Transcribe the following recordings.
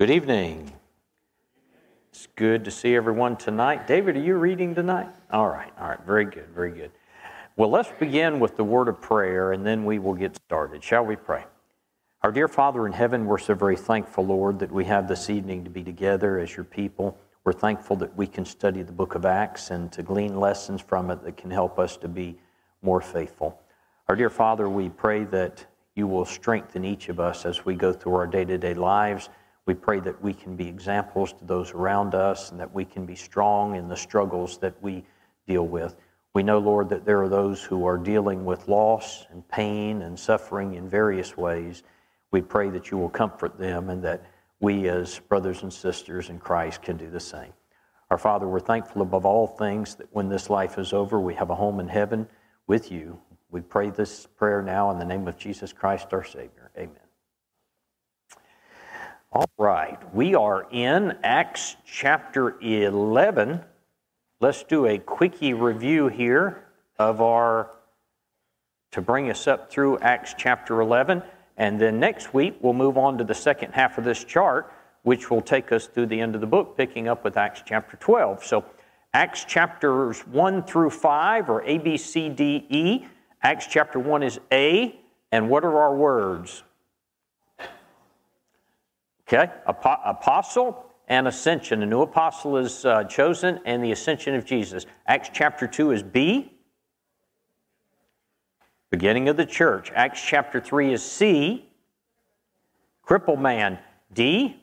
Good evening. It's good to see everyone tonight. David, are you reading tonight? All right, all right, very good, very good. Well, let's begin with the word of prayer and then we will get started. Shall we pray? Our dear Father in heaven, we're so very thankful, Lord, that we have this evening to be together as your people. We're thankful that we can study the book of Acts and to glean lessons from it that can help us to be more faithful. Our dear Father, we pray that you will strengthen each of us as we go through our day to day lives. We pray that we can be examples to those around us and that we can be strong in the struggles that we deal with. We know, Lord, that there are those who are dealing with loss and pain and suffering in various ways. We pray that you will comfort them and that we, as brothers and sisters in Christ, can do the same. Our Father, we're thankful above all things that when this life is over, we have a home in heaven with you. We pray this prayer now in the name of Jesus Christ, our Savior. All right, we are in Acts chapter 11. Let's do a quickie review here of our, to bring us up through Acts chapter 11. And then next week, we'll move on to the second half of this chart, which will take us through the end of the book, picking up with Acts chapter 12. So, Acts chapters 1 through 5 are A, B, C, D, E. Acts chapter 1 is A. And what are our words? Okay, apostle and ascension. A new apostle is uh, chosen, and the ascension of Jesus. Acts chapter 2 is B. Beginning of the church. Acts chapter 3 is C. Cripple man, D.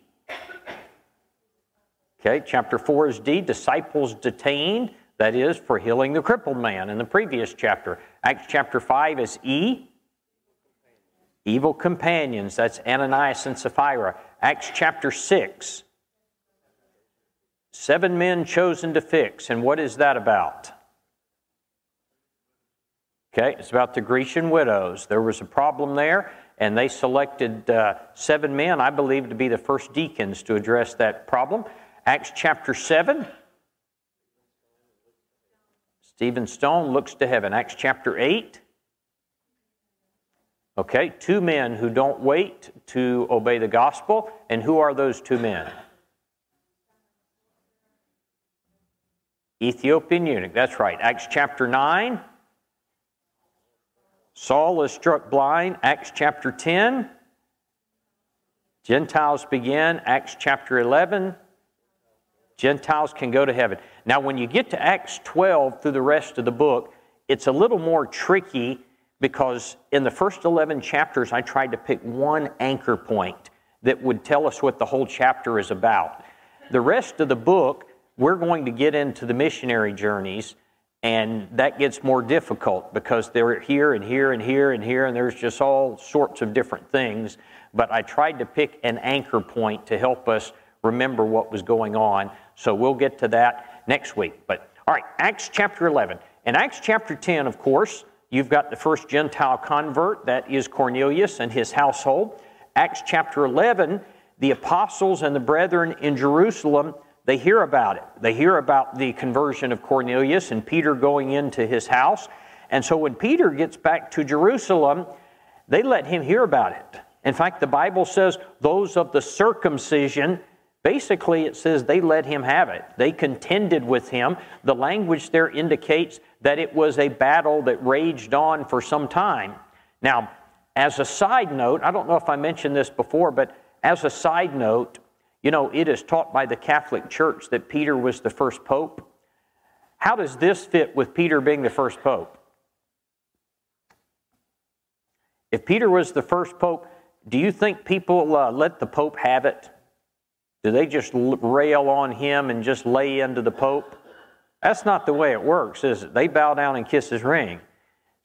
Okay, chapter 4 is D. Disciples detained, that is, for healing the crippled man in the previous chapter. Acts chapter 5 is E. Evil companions, that's Ananias and Sapphira. Acts chapter 6. Seven men chosen to fix. And what is that about? Okay, it's about the Grecian widows. There was a problem there, and they selected uh, seven men, I believe, to be the first deacons to address that problem. Acts chapter 7. Stephen Stone looks to heaven. Acts chapter 8. Okay, two men who don't wait to obey the gospel. And who are those two men? Ethiopian eunuch. That's right. Acts chapter 9. Saul is struck blind, Acts chapter 10. Gentiles begin, Acts chapter 11. Gentiles can go to heaven. Now, when you get to Acts 12 through the rest of the book, it's a little more tricky because in the first 11 chapters, I tried to pick one anchor point that would tell us what the whole chapter is about. The rest of the book, we're going to get into the missionary journeys and that gets more difficult because they're here and here and here and here, and there's just all sorts of different things. But I tried to pick an anchor point to help us remember what was going on. So we'll get to that next week. But all right, Acts chapter 11. In Acts chapter 10, of course, you've got the first Gentile convert, that is Cornelius and his household. Acts chapter 11, the apostles and the brethren in Jerusalem they hear about it. They hear about the conversion of Cornelius and Peter going into his house. And so when Peter gets back to Jerusalem, they let him hear about it. In fact, the Bible says those of the circumcision, basically it says they let him have it. They contended with him. The language there indicates that it was a battle that raged on for some time. Now, as a side note, I don't know if I mentioned this before, but as a side note, you know, it is taught by the Catholic Church that Peter was the first pope. How does this fit with Peter being the first pope? If Peter was the first pope, do you think people uh, let the pope have it? Do they just rail on him and just lay into the pope? That's not the way it works, is it? They bow down and kiss his ring.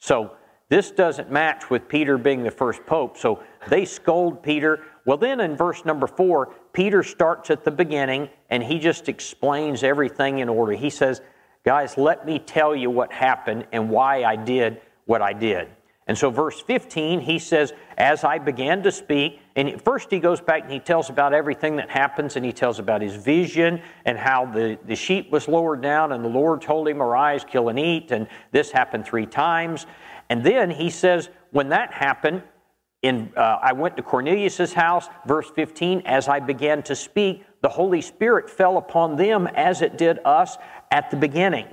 So this doesn't match with Peter being the first pope. So they scold Peter. Well, then in verse number four, Peter starts at the beginning and he just explains everything in order. He says, Guys, let me tell you what happened and why I did what I did. And so, verse 15, he says, As I began to speak, and first he goes back and he tells about everything that happens, and he tells about his vision and how the, the sheep was lowered down, and the Lord told him, Arise, kill and eat, and this happened three times. And then he says, When that happened, in, uh, I went to Cornelius' house, verse 15, as I began to speak, the Holy Spirit fell upon them as it did us at the beginning.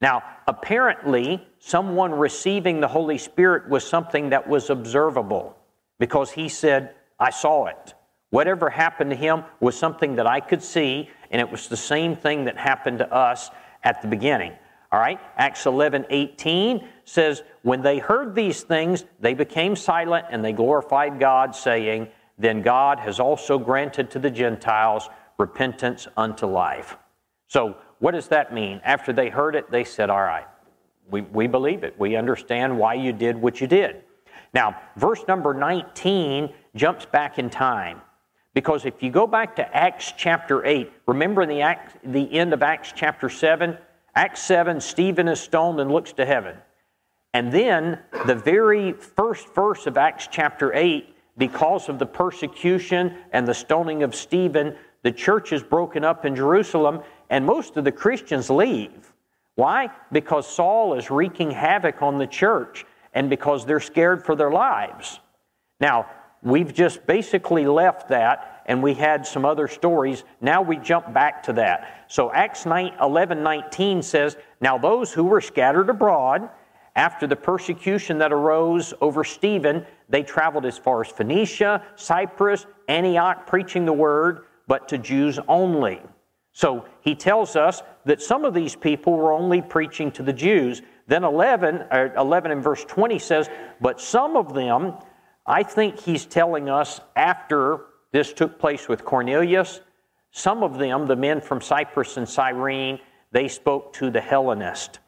Now, apparently, someone receiving the Holy Spirit was something that was observable because he said, I saw it. Whatever happened to him was something that I could see, and it was the same thing that happened to us at the beginning. All right, Acts 11 18 says, When they heard these things, they became silent and they glorified God, saying, Then God has also granted to the Gentiles repentance unto life. So, what does that mean? After they heard it, they said, All right, we, we believe it. We understand why you did what you did. Now, verse number 19 jumps back in time. Because if you go back to Acts chapter 8, remember the, Act, the end of Acts chapter 7, Acts 7, Stephen is stoned and looks to heaven. And then the very first verse of Acts chapter 8, because of the persecution and the stoning of Stephen, the church is broken up in Jerusalem, and most of the Christians leave. Why? Because Saul is wreaking havoc on the church and because they're scared for their lives. Now, we've just basically left that and we had some other stories. Now we jump back to that. So Acts 9, 11 19 says, Now those who were scattered abroad, after the persecution that arose over Stephen, they traveled as far as Phoenicia, Cyprus, Antioch, preaching the word, but to Jews only. So he tells us that some of these people were only preaching to the Jews. Then 11, uh, 11 and verse 20 says, But some of them, I think he's telling us after this took place with Cornelius. Some of them, the men from Cyprus and Cyrene, they spoke to the Hellenist.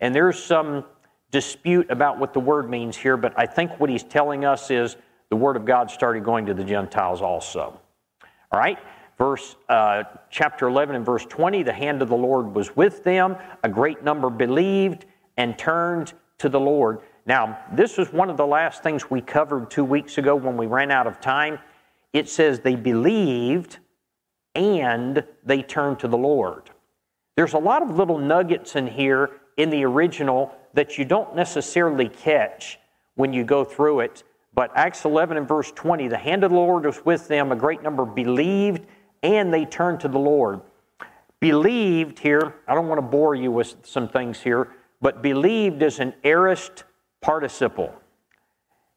And there's some dispute about what the word means here, but I think what he's telling us is the word of God started going to the Gentiles also. All right? Verse uh, chapter 11 and verse 20, the hand of the Lord was with them. A great number believed and turned to the Lord. Now, this was one of the last things we covered two weeks ago when we ran out of time it says they believed and they turned to the Lord. There's a lot of little nuggets in here in the original that you don't necessarily catch when you go through it. But Acts 11 and verse 20, the hand of the Lord was with them. A great number believed and they turned to the Lord. Believed here, I don't want to bore you with some things here, but believed is an aorist participle.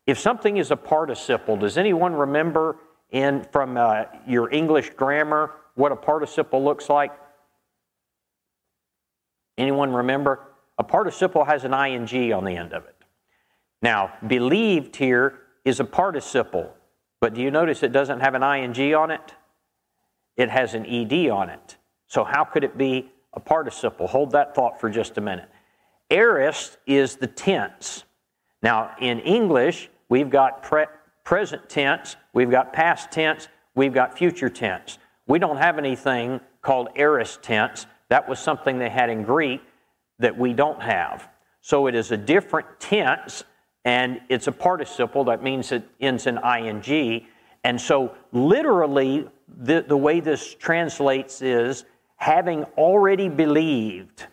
If something is a participle, does anyone remember in from uh, your English grammar what a participle looks like? Anyone remember? A participle has an ing on the end of it. Now, believed here is a participle, but do you notice it doesn't have an ing on it? It has an ed on it. So, how could it be a participle? Hold that thought for just a minute. Aorist is the tense. Now, in English, we've got pre- present tense, we've got past tense, we've got future tense. We don't have anything called aorist tense. That was something they had in Greek that we don't have. So it is a different tense and it's a participle that means it ends in ing. And so, literally, the, the way this translates is having already believed.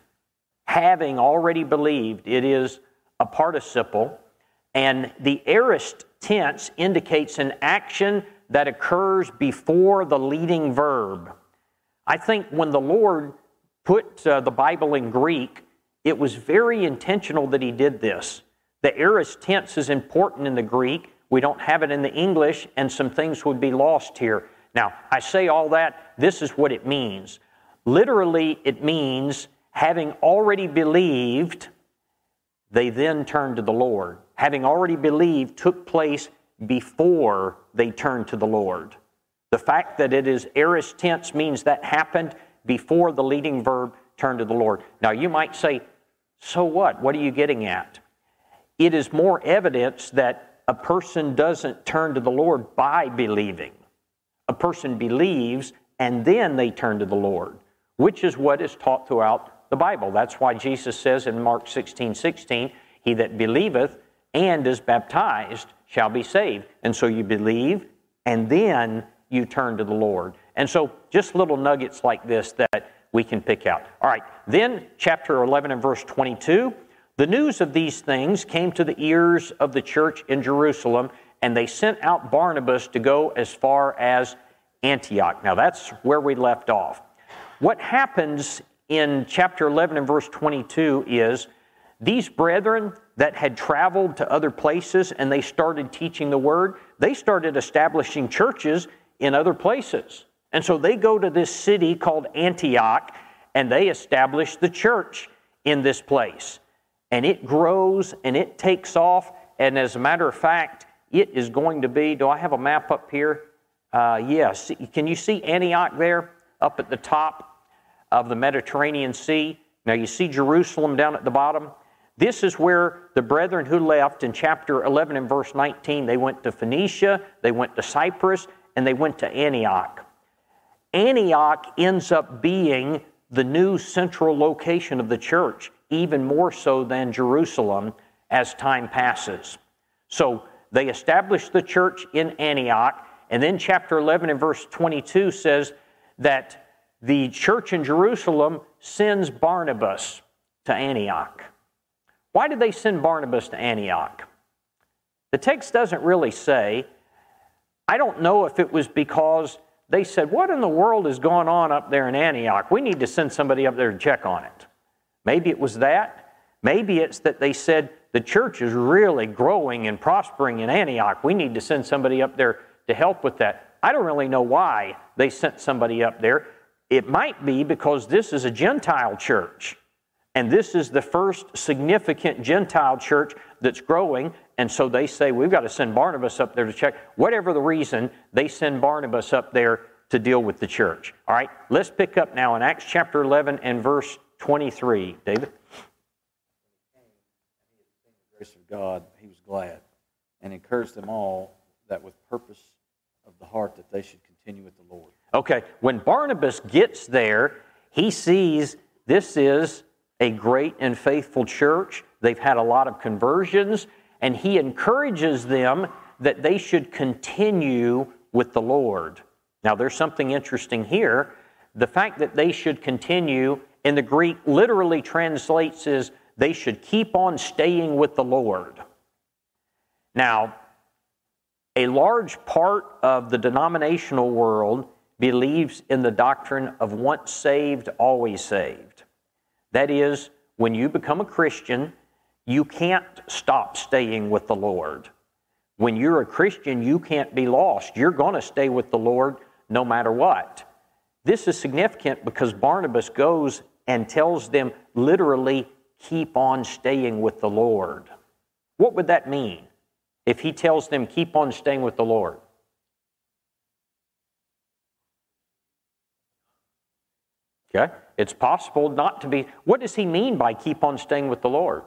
Having already believed, it is a participle. And the aorist tense indicates an action that occurs before the leading verb. I think when the Lord put uh, the Bible in Greek, it was very intentional that He did this. The aorist tense is important in the Greek. We don't have it in the English, and some things would be lost here. Now, I say all that, this is what it means. Literally, it means having already believed, they then turned to the Lord having already believed, took place before they turned to the Lord. The fact that it is aorist tense means that happened before the leading verb turned to the Lord. Now, you might say, so what? What are you getting at? It is more evidence that a person doesn't turn to the Lord by believing. Person believes and then they turn to the Lord, which is what is taught throughout the Bible. That's why Jesus says in Mark 16 16, He that believeth and is baptized shall be saved. And so you believe and then you turn to the Lord. And so just little nuggets like this that we can pick out. All right, then chapter 11 and verse 22. The news of these things came to the ears of the church in Jerusalem, and they sent out Barnabas to go as far as Antioch. Now that's where we left off. What happens in chapter 11 and verse 22 is these brethren that had traveled to other places and they started teaching the word, they started establishing churches in other places. And so they go to this city called Antioch and they establish the church in this place. And it grows and it takes off. And as a matter of fact, it is going to be. Do I have a map up here? Uh, yes. Can you see Antioch there up at the top of the Mediterranean Sea? Now you see Jerusalem down at the bottom. This is where the brethren who left in chapter 11 and verse 19, they went to Phoenicia, they went to Cyprus, and they went to Antioch. Antioch ends up being the new central location of the church, even more so than Jerusalem as time passes. So they established the church in Antioch, and then chapter 11 and verse 22 says that the church in Jerusalem sends Barnabas to Antioch. Why did they send Barnabas to Antioch? The text doesn't really say. I don't know if it was because they said, What in the world is going on up there in Antioch? We need to send somebody up there to check on it. Maybe it was that. Maybe it's that they said, The church is really growing and prospering in Antioch. We need to send somebody up there to help with that. I don't really know why they sent somebody up there. It might be because this is a Gentile church. And this is the first significant Gentile church that's growing. And so they say, we've got to send Barnabas up there to check. Whatever the reason, they send Barnabas up there to deal with the church. All right, let's pick up now in Acts chapter 11 and verse 23. David? grace of God, he was glad and encouraged them all that with purpose of the heart that they should continue with the Lord. Okay, when Barnabas gets there, he sees this is a great and faithful church. They've had a lot of conversions and he encourages them that they should continue with the Lord. Now, there's something interesting here. The fact that they should continue in the Greek literally translates as they should keep on staying with the Lord. Now, a large part of the denominational world believes in the doctrine of once saved, always saved. That is, when you become a Christian, you can't stop staying with the Lord. When you're a Christian, you can't be lost. You're going to stay with the Lord no matter what. This is significant because Barnabas goes and tells them literally, keep on staying with the Lord. What would that mean if he tells them, keep on staying with the Lord? Okay? It's possible not to be. What does he mean by keep on staying with the Lord?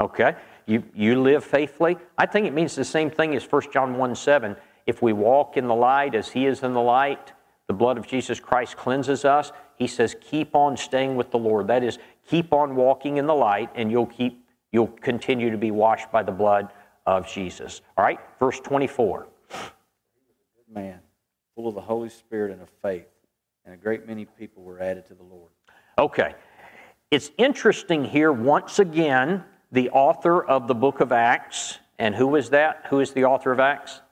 Okay? You, you live faithfully. I think it means the same thing as 1 John 1 7. If we walk in the light as he is in the light, the blood of Jesus Christ cleanses us. He says, keep on staying with the Lord. That is, keep on walking in the light, and you'll keep you'll continue to be washed by the blood of Jesus. All right, verse 24. Man, full of the Holy Spirit and of faith, and a great many people were added to the Lord. Okay. It's interesting here, once again, the author of the book of Acts. And who is that? Who is the author of Acts?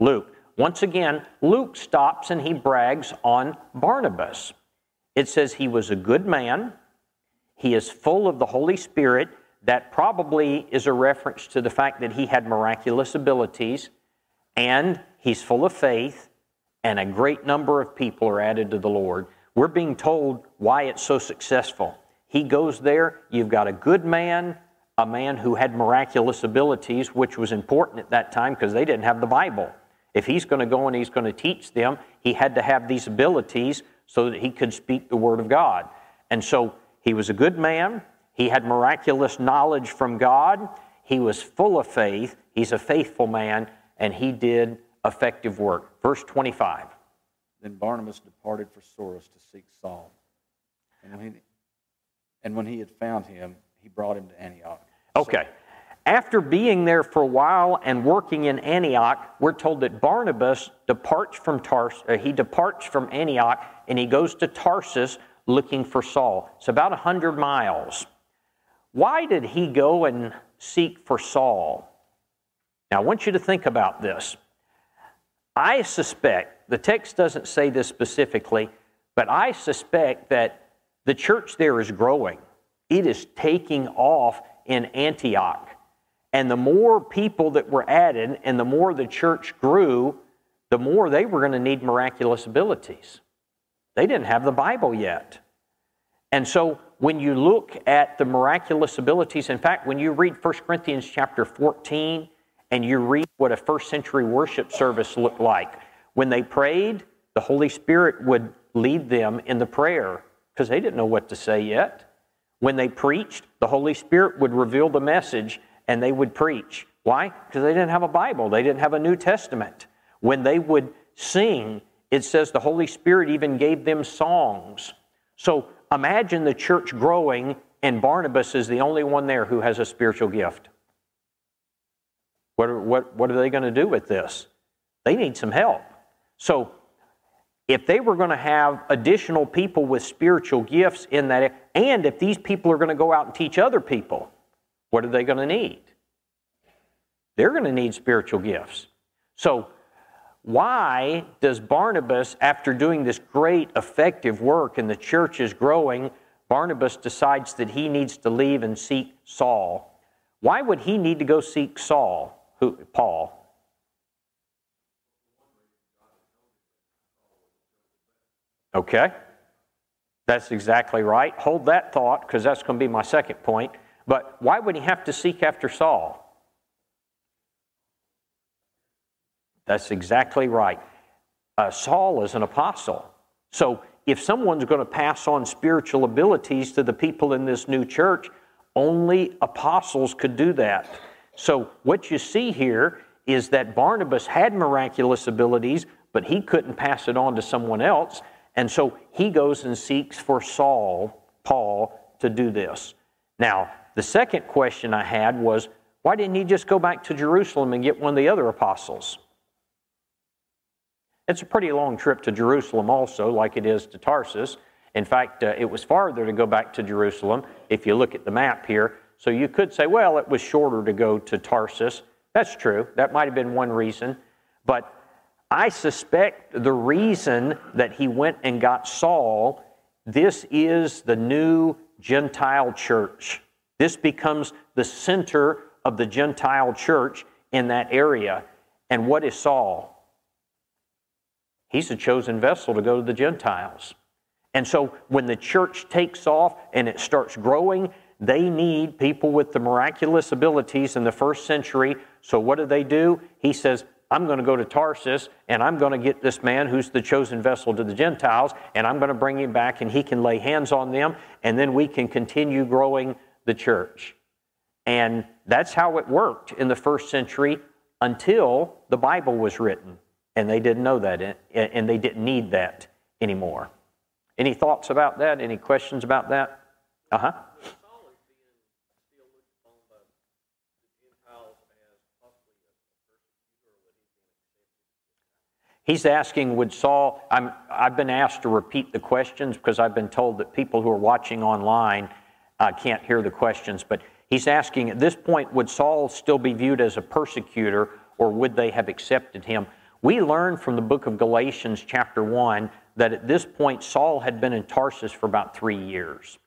Luke. Once again, Luke stops and he brags on Barnabas. It says he was a good man, he is full of the Holy Spirit. That probably is a reference to the fact that he had miraculous abilities, and he's full of faith, and a great number of people are added to the Lord. We're being told why it's so successful. He goes there, you've got a good man, a man who had miraculous abilities, which was important at that time because they didn't have the Bible. If he's going to go and he's going to teach them, he had to have these abilities so that he could speak the Word of God. And so he was a good man. He had miraculous knowledge from God. He was full of faith. He's a faithful man, and he did effective work. Verse 25. Then Barnabas departed for Tarsus to seek Saul. And when he, and when he had found him, he brought him to Antioch. Okay. After being there for a while and working in Antioch, we're told that Barnabas departs from Tars- uh, he departs from Antioch and he goes to Tarsus looking for Saul. It's about 100 miles. Why did he go and seek for Saul? Now, I want you to think about this. I suspect, the text doesn't say this specifically, but I suspect that the church there is growing. It is taking off in Antioch. And the more people that were added and the more the church grew, the more they were going to need miraculous abilities. They didn't have the Bible yet. And so when you look at the miraculous abilities, in fact, when you read 1 Corinthians chapter 14 and you read what a first century worship service looked like, when they prayed, the Holy Spirit would lead them in the prayer because they didn't know what to say yet. When they preached, the Holy Spirit would reveal the message and they would preach. Why? Because they didn't have a Bible, they didn't have a New Testament. When they would sing, it says the Holy Spirit even gave them songs. So imagine the church growing and Barnabas is the only one there who has a spiritual gift. What are, what, what are they going to do with this? They need some help. So, if they were going to have additional people with spiritual gifts in that, and if these people are going to go out and teach other people, what are they going to need? They're going to need spiritual gifts. So, why does Barnabas, after doing this great, effective work and the church is growing, Barnabas decides that he needs to leave and seek Saul? Why would he need to go seek Saul, who, Paul? Okay? That's exactly right. Hold that thought because that's going to be my second point. But why would he have to seek after Saul? That's exactly right. Uh, Saul is an apostle. So if someone's going to pass on spiritual abilities to the people in this new church, only apostles could do that. So what you see here is that Barnabas had miraculous abilities, but he couldn't pass it on to someone else. And so he goes and seeks for Saul, Paul, to do this. Now, the second question I had was why didn't he just go back to Jerusalem and get one of the other apostles? It's a pretty long trip to Jerusalem, also, like it is to Tarsus. In fact, uh, it was farther to go back to Jerusalem if you look at the map here. So you could say, well, it was shorter to go to Tarsus. That's true. That might have been one reason. But I suspect the reason that he went and got Saul, this is the new Gentile church. This becomes the center of the Gentile church in that area. And what is Saul? He's a chosen vessel to go to the Gentiles. And so when the church takes off and it starts growing, they need people with the miraculous abilities in the first century. So what do they do? He says, I'm going to go to Tarsus and I'm going to get this man who's the chosen vessel to the Gentiles and I'm going to bring him back and he can lay hands on them and then we can continue growing the church. And that's how it worked in the first century until the Bible was written and they didn't know that, and they didn't need that anymore. Any thoughts about that? Any questions about that? Uh huh. He's asking, would Saul, I'm, I've been asked to repeat the questions because I've been told that people who are watching online uh, can't hear the questions. But he's asking, at this point, would Saul still be viewed as a persecutor or would they have accepted him? We learn from the book of Galatians, chapter 1, that at this point Saul had been in Tarsus for about three years.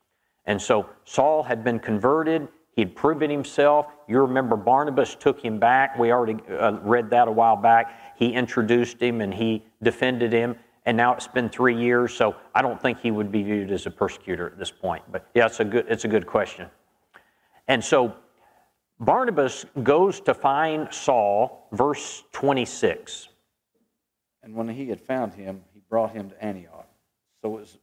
And so Saul had been converted, he had proven himself. You remember Barnabas took him back. We already uh, read that a while back. He introduced him and he defended him. And now it's been three years, so I don't think he would be viewed as a persecutor at this point. But yeah, it's a good, it's a good question. And so Barnabas goes to find Saul, verse 26. And when he had found him, he brought him to Antioch. So it was,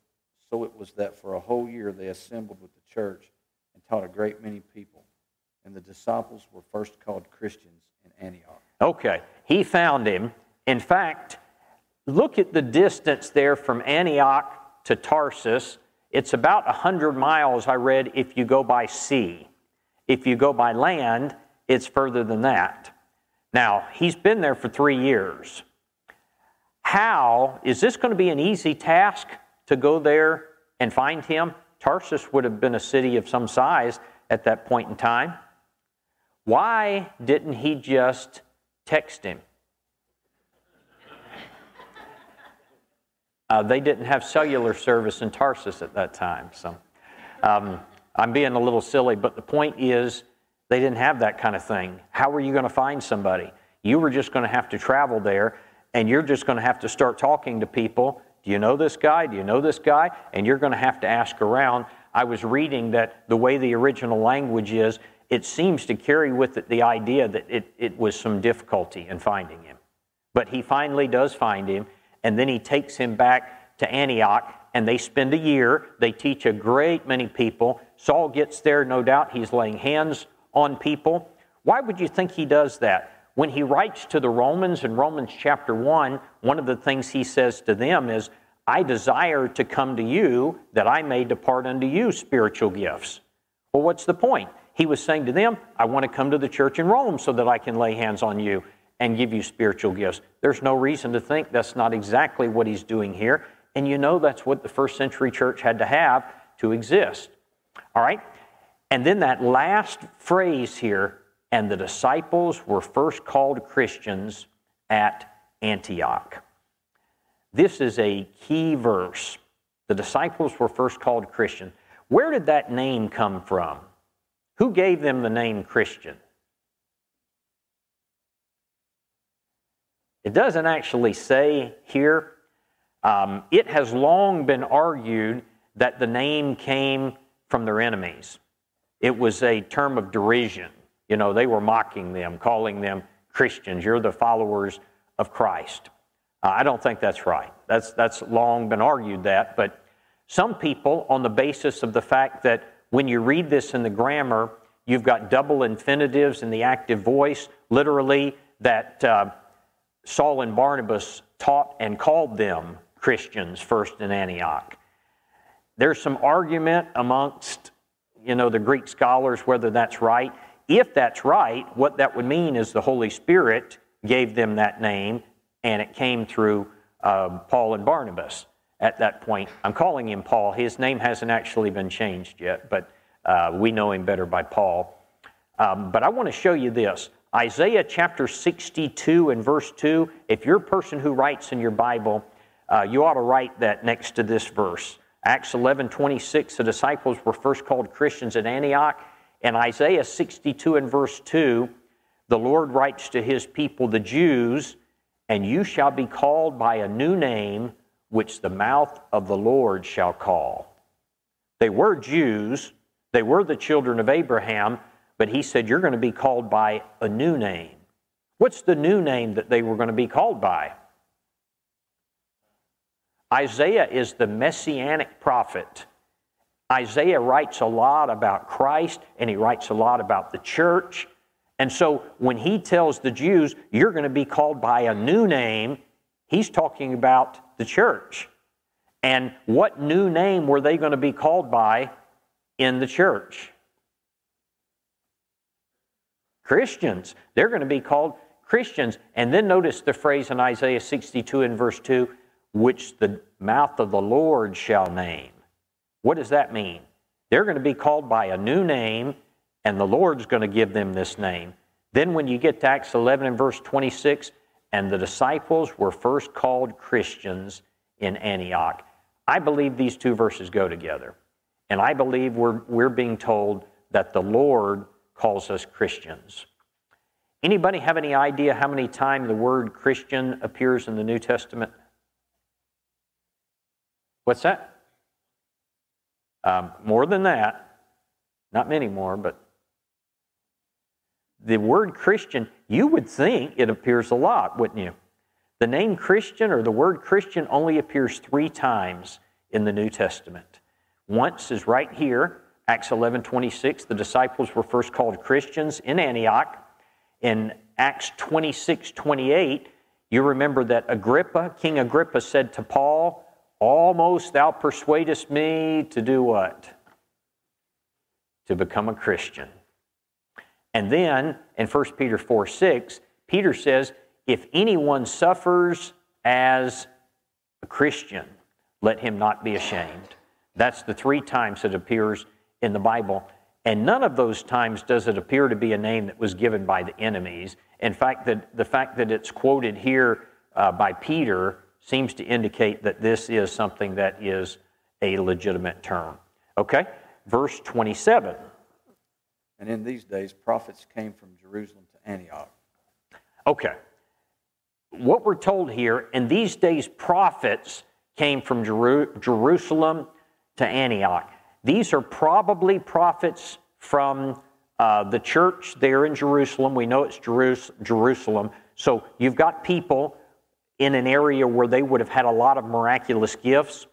so it was that for a whole year they assembled with the church and taught a great many people. And the disciples were first called Christians in Antioch. Okay, he found him. In fact, look at the distance there from Antioch to Tarsus. It's about 100 miles, I read, if you go by sea. If you go by land, it's further than that. Now, he's been there for three years. How is this going to be an easy task to go there and find him? Tarsus would have been a city of some size at that point in time. Why didn't he just text him. Uh, they didn't have cellular service in Tarsus at that time. So um, I'm being a little silly, but the point is they didn't have that kind of thing. How were you going to find somebody? You were just going to have to travel there, and you're just going to have to start talking to people. Do you know this guy? Do you know this guy? And you're going to have to ask around. I was reading that the way the original language is, it seems to carry with it the idea that it, it was some difficulty in finding him. But he finally does find him, and then he takes him back to Antioch, and they spend a year. They teach a great many people. Saul gets there, no doubt. He's laying hands on people. Why would you think he does that? When he writes to the Romans in Romans chapter 1, one of the things he says to them is, I desire to come to you that I may depart unto you spiritual gifts. Well, what's the point? He was saying to them, I want to come to the church in Rome so that I can lay hands on you and give you spiritual gifts. There's no reason to think that's not exactly what he's doing here. And you know that's what the first century church had to have to exist. All right? And then that last phrase here, and the disciples were first called Christians at Antioch. This is a key verse. The disciples were first called Christian. Where did that name come from? Who gave them the name Christian? It doesn't actually say here. Um, it has long been argued that the name came from their enemies. It was a term of derision. You know, they were mocking them, calling them Christians. You're the followers of Christ. Uh, I don't think that's right. That's, that's long been argued that, but some people, on the basis of the fact that when you read this in the grammar, you've got double infinitives in the active voice, literally, that uh, Saul and Barnabas taught and called them Christians first in Antioch. There's some argument amongst you know the Greek scholars whether that's right. If that's right, what that would mean is the Holy Spirit gave them that name, and it came through uh, Paul and Barnabas at that point. I'm calling him Paul. His name hasn't actually been changed yet, but uh, we know him better by Paul. Um, but I want to show you this. Isaiah chapter 62 and verse 2, if you're a person who writes in your Bible, uh, you ought to write that next to this verse. Acts 11 26, the disciples were first called Christians at Antioch. And Isaiah 62 and verse 2, the Lord writes to his people, the Jews, and you shall be called by a new name which the mouth of the Lord shall call. They were Jews, they were the children of Abraham, but he said, You're going to be called by a new name. What's the new name that they were going to be called by? Isaiah is the messianic prophet. Isaiah writes a lot about Christ and he writes a lot about the church. And so when he tells the Jews, you're going to be called by a new name, he's talking about the church. And what new name were they going to be called by in the church? Christians. They're going to be called Christians. And then notice the phrase in Isaiah 62 and verse 2 which the mouth of the Lord shall name. What does that mean? They're going to be called by a new name, and the Lord's going to give them this name. Then, when you get to Acts 11 and verse 26, and the disciples were first called Christians in Antioch. I believe these two verses go together. And I believe we're, we're being told that the Lord calls us Christians. Anybody have any idea how many times the word Christian appears in the New Testament? What's that? Um, more than that. Not many more, but the word Christian, you would think it appears a lot, wouldn't you? The name Christian or the word Christian only appears three times in the New Testament. Once is right here Acts 11 26, the disciples were first called Christians in Antioch. In Acts 26 28, you remember that Agrippa, King Agrippa, said to Paul, Almost thou persuadest me to do what? To become a Christian. And then in 1 Peter 4 6, Peter says, If anyone suffers as a Christian, let him not be ashamed. That's the three times it appears in the Bible. And none of those times does it appear to be a name that was given by the enemies. In fact, the, the fact that it's quoted here uh, by Peter seems to indicate that this is something that is a legitimate term. Okay? Verse 27. And in these days, prophets came from Jerusalem to Antioch. Okay. What we're told here, in these days, prophets came from Jeru- Jerusalem to Antioch. These are probably prophets from uh, the church there in Jerusalem. We know it's Jerus- Jerusalem. So you've got people in an area where they would have had a lot of miraculous gifts.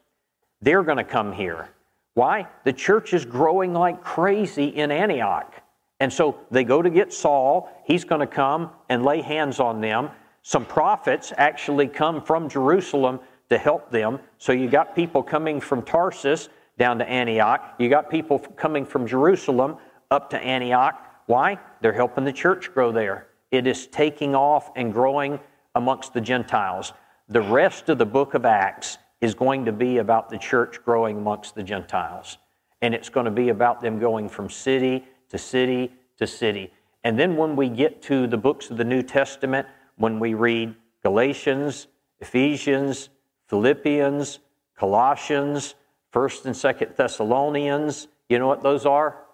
They're going to come here. Why? The church is growing like crazy in Antioch. And so they go to get Saul. He's going to come and lay hands on them. Some prophets actually come from Jerusalem to help them. So you got people coming from Tarsus down to Antioch. You got people coming from Jerusalem up to Antioch. Why? They're helping the church grow there. It is taking off and growing amongst the Gentiles. The rest of the book of Acts is going to be about the church growing amongst the Gentiles. And it's going to be about them going from city to city to city. And then when we get to the books of the New Testament, when we read Galatians, Ephesians, Philippians, Colossians, First and Second Thessalonians. You know what those are?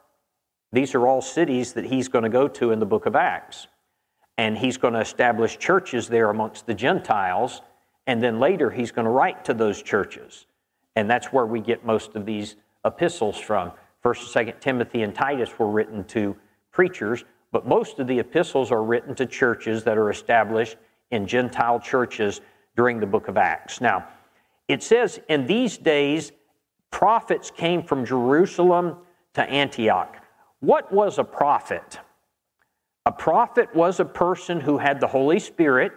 These are all cities that he's going to go to in the book of Acts. And he's going to establish churches there amongst the Gentiles. And then later he's going to write to those churches. And that's where we get most of these epistles from. First and Second Timothy and Titus were written to preachers, but most of the epistles are written to churches that are established in Gentile churches during the book of Acts. Now, it says, In these days prophets came from Jerusalem to Antioch. What was a prophet? A prophet was a person who had the Holy Spirit,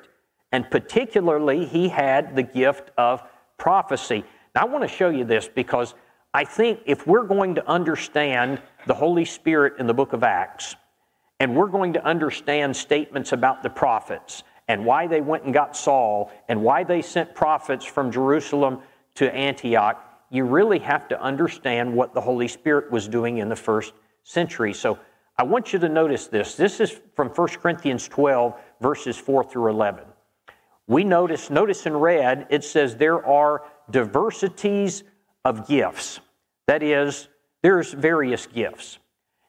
and particularly he had the gift of prophecy. Now, I want to show you this because I think if we're going to understand the Holy Spirit in the book of Acts, and we're going to understand statements about the prophets and why they went and got Saul and why they sent prophets from Jerusalem to Antioch, you really have to understand what the Holy Spirit was doing in the first century. So I want you to notice this. This is from 1 Corinthians 12, verses 4 through 11. We notice, notice in red, it says there are diversities of gifts. That is, there's various gifts.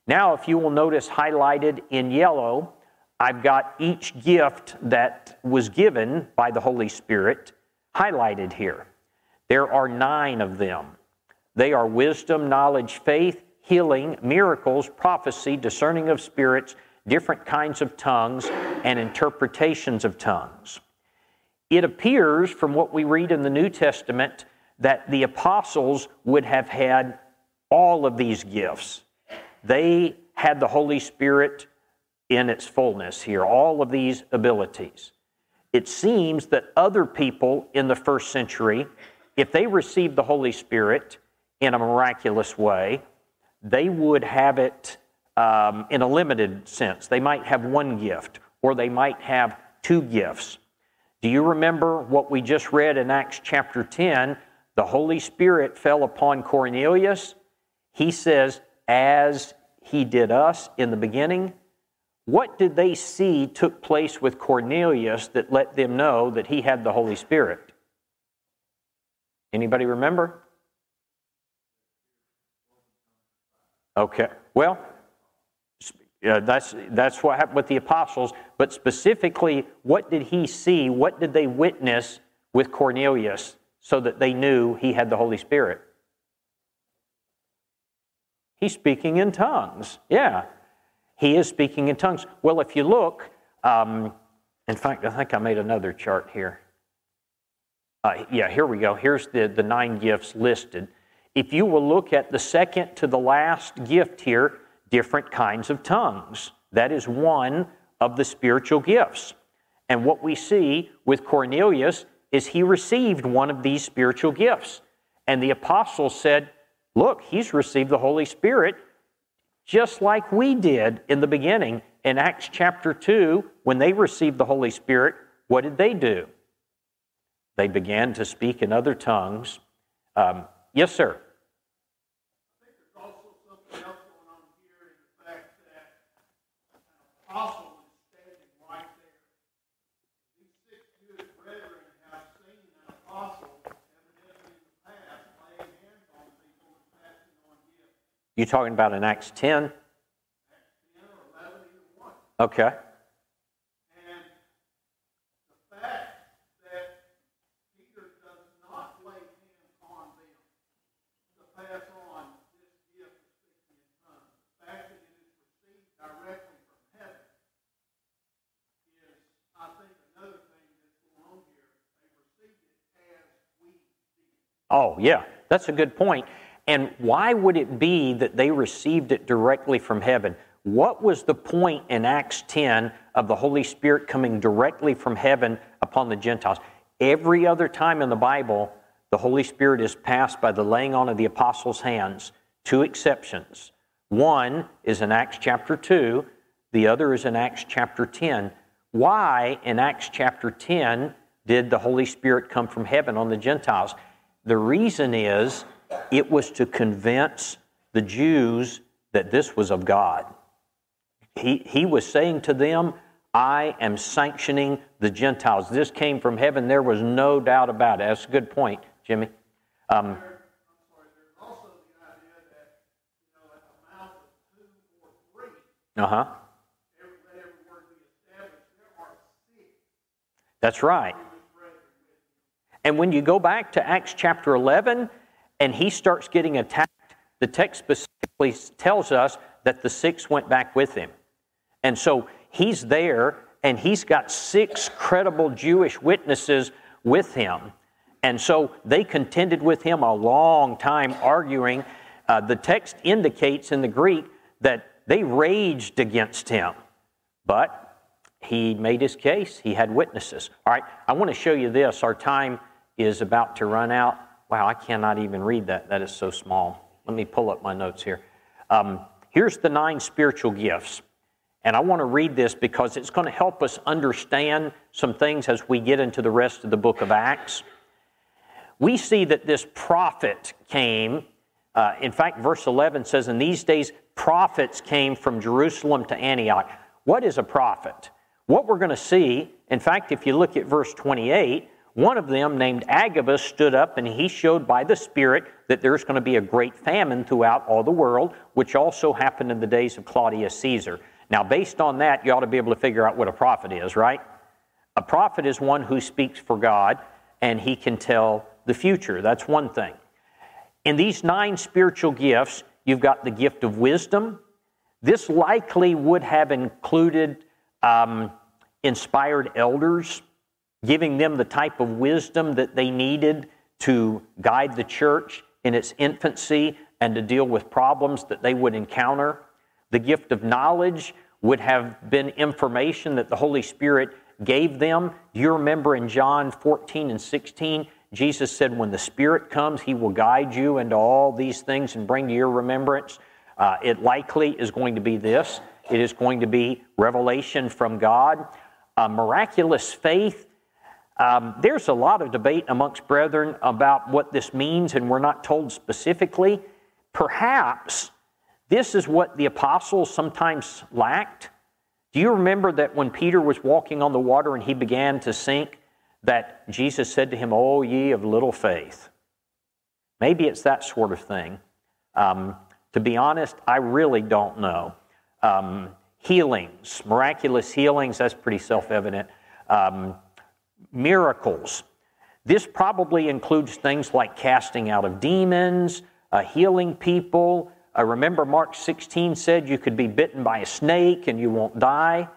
Now, if you will notice highlighted in yellow, I've got each gift that was given by the Holy Spirit highlighted here. There are nine of them. They are wisdom, knowledge, faith, healing, miracles, prophecy, discerning of spirits, different kinds of tongues, and interpretations of tongues. It appears from what we read in the New Testament that the apostles would have had all of these gifts. They had the Holy Spirit in its fullness here, all of these abilities. It seems that other people in the first century if they received the Holy Spirit in a miraculous way, they would have it um, in a limited sense. They might have one gift, or they might have two gifts. Do you remember what we just read in Acts chapter 10? The Holy Spirit fell upon Cornelius. He says, as he did us in the beginning. What did they see took place with Cornelius that let them know that he had the Holy Spirit? Anybody remember? Okay. Well, uh, that's, that's what happened with the apostles. But specifically, what did he see? What did they witness with Cornelius so that they knew he had the Holy Spirit? He's speaking in tongues. Yeah. He is speaking in tongues. Well, if you look, um, in fact, I think I made another chart here. Uh, yeah, here we go. Here's the, the nine gifts listed. If you will look at the second to the last gift here, different kinds of tongues. That is one of the spiritual gifts. And what we see with Cornelius is he received one of these spiritual gifts. And the apostles said, Look, he's received the Holy Spirit just like we did in the beginning. In Acts chapter 2, when they received the Holy Spirit, what did they do? They began to speak in other tongues. Um, yes, sir. You talking about in Acts 10? Okay. Oh, yeah, that's a good point. And why would it be that they received it directly from heaven? What was the point in Acts 10 of the Holy Spirit coming directly from heaven upon the Gentiles? Every other time in the Bible, the Holy Spirit is passed by the laying on of the apostles' hands. Two exceptions. One is in Acts chapter 2, the other is in Acts chapter 10. Why in Acts chapter 10 did the Holy Spirit come from heaven on the Gentiles? The reason is it was to convince the Jews that this was of God. He, he was saying to them, I am sanctioning the Gentiles. This came from heaven. There was no doubt about it. That's a good point, Jimmy. Um, uh huh. That's right. And when you go back to Acts chapter 11 and he starts getting attacked, the text specifically tells us that the six went back with him. And so he's there and he's got six credible Jewish witnesses with him. And so they contended with him a long time, arguing. Uh, the text indicates in the Greek that they raged against him. But he made his case, he had witnesses. All right, I want to show you this. Our time is about to run out. Wow, I cannot even read that. That is so small. Let me pull up my notes here. Um, here's the nine spiritual gifts. And I want to read this because it's going to help us understand some things as we get into the rest of the book of Acts. We see that this prophet came. Uh, in fact, verse 11 says, In these days, prophets came from Jerusalem to Antioch. What is a prophet? What we're going to see, in fact, if you look at verse 28, one of them, named Agabus, stood up and he showed by the Spirit that there's going to be a great famine throughout all the world, which also happened in the days of Claudius Caesar. Now, based on that, you ought to be able to figure out what a prophet is, right? A prophet is one who speaks for God and he can tell the future. That's one thing. In these nine spiritual gifts, you've got the gift of wisdom. This likely would have included um, inspired elders giving them the type of wisdom that they needed to guide the church in its infancy and to deal with problems that they would encounter. The gift of knowledge would have been information that the Holy Spirit gave them. You remember in John 14 and 16? Jesus said, When the Spirit comes, He will guide you into all these things and bring to your remembrance. Uh, it likely is going to be this it is going to be revelation from God. Uh, miraculous faith um, there's a lot of debate amongst brethren about what this means, and we're not told specifically. Perhaps this is what the apostles sometimes lacked. Do you remember that when Peter was walking on the water and he began to sink, that Jesus said to him, Oh, ye of little faith? Maybe it's that sort of thing. Um, to be honest, I really don't know. Um, healings, miraculous healings, that's pretty self evident. Um, miracles. This probably includes things like casting out of demons, uh, healing people. Uh, remember, Mark 16 said you could be bitten by a snake and you won't die.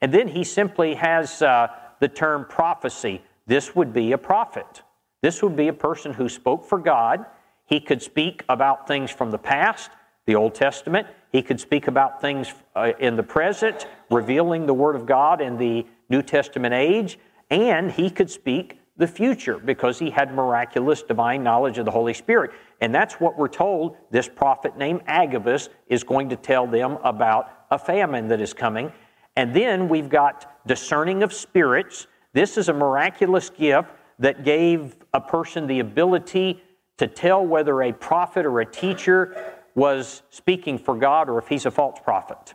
And then he simply has uh, the term prophecy. This would be a prophet. This would be a person who spoke for God. He could speak about things from the past, the Old Testament. He could speak about things uh, in the present, revealing the Word of God in the New Testament age and he could speak the future because he had miraculous divine knowledge of the Holy Spirit. And that's what we're told this prophet named Agabus is going to tell them about a famine that is coming. And then we've got discerning of spirits. This is a miraculous gift that gave a person the ability to tell whether a prophet or a teacher was speaking for God or if he's a false prophet.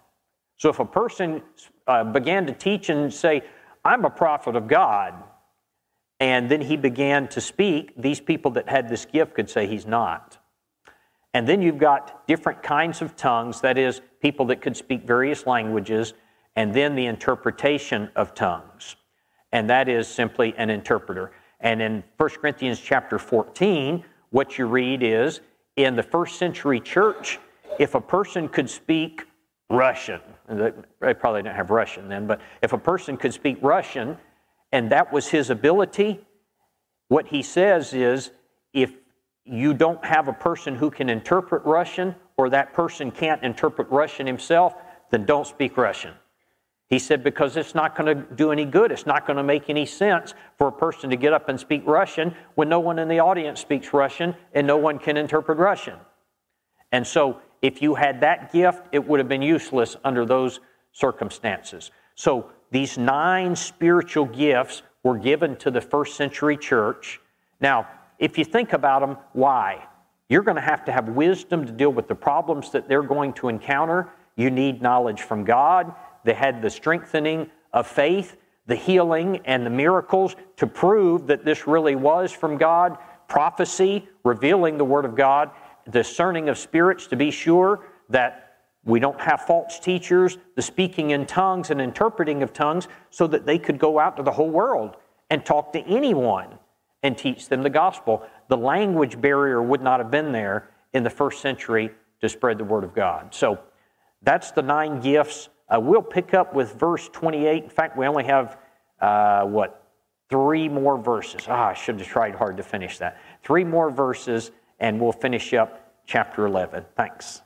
So if a person uh, began to teach and say, I'm a prophet of God. And then he began to speak. These people that had this gift could say he's not. And then you've got different kinds of tongues, that is, people that could speak various languages, and then the interpretation of tongues. And that is simply an interpreter. And in 1 Corinthians chapter 14, what you read is in the first century church, if a person could speak Russian, they probably didn't have Russian then, but if a person could speak Russian and that was his ability, what he says is if you don't have a person who can interpret Russian or that person can't interpret Russian himself, then don't speak Russian. He said, because it's not going to do any good. It's not going to make any sense for a person to get up and speak Russian when no one in the audience speaks Russian and no one can interpret Russian. And so, if you had that gift, it would have been useless under those circumstances. So, these nine spiritual gifts were given to the first century church. Now, if you think about them, why? You're going to have to have wisdom to deal with the problems that they're going to encounter. You need knowledge from God. They had the strengthening of faith, the healing, and the miracles to prove that this really was from God, prophecy, revealing the Word of God, discerning of spirits to be sure that we don't have false teachers, the speaking in tongues and interpreting of tongues, so that they could go out to the whole world and talk to anyone and teach them the gospel. The language barrier would not have been there in the first century to spread the word of God. So that's the nine gifts uh, we'll pick up with verse 28. In fact, we only have, uh, what, three more verses. Ah, I should have tried hard to finish that. Three more verses, and we'll finish up chapter 11. Thanks.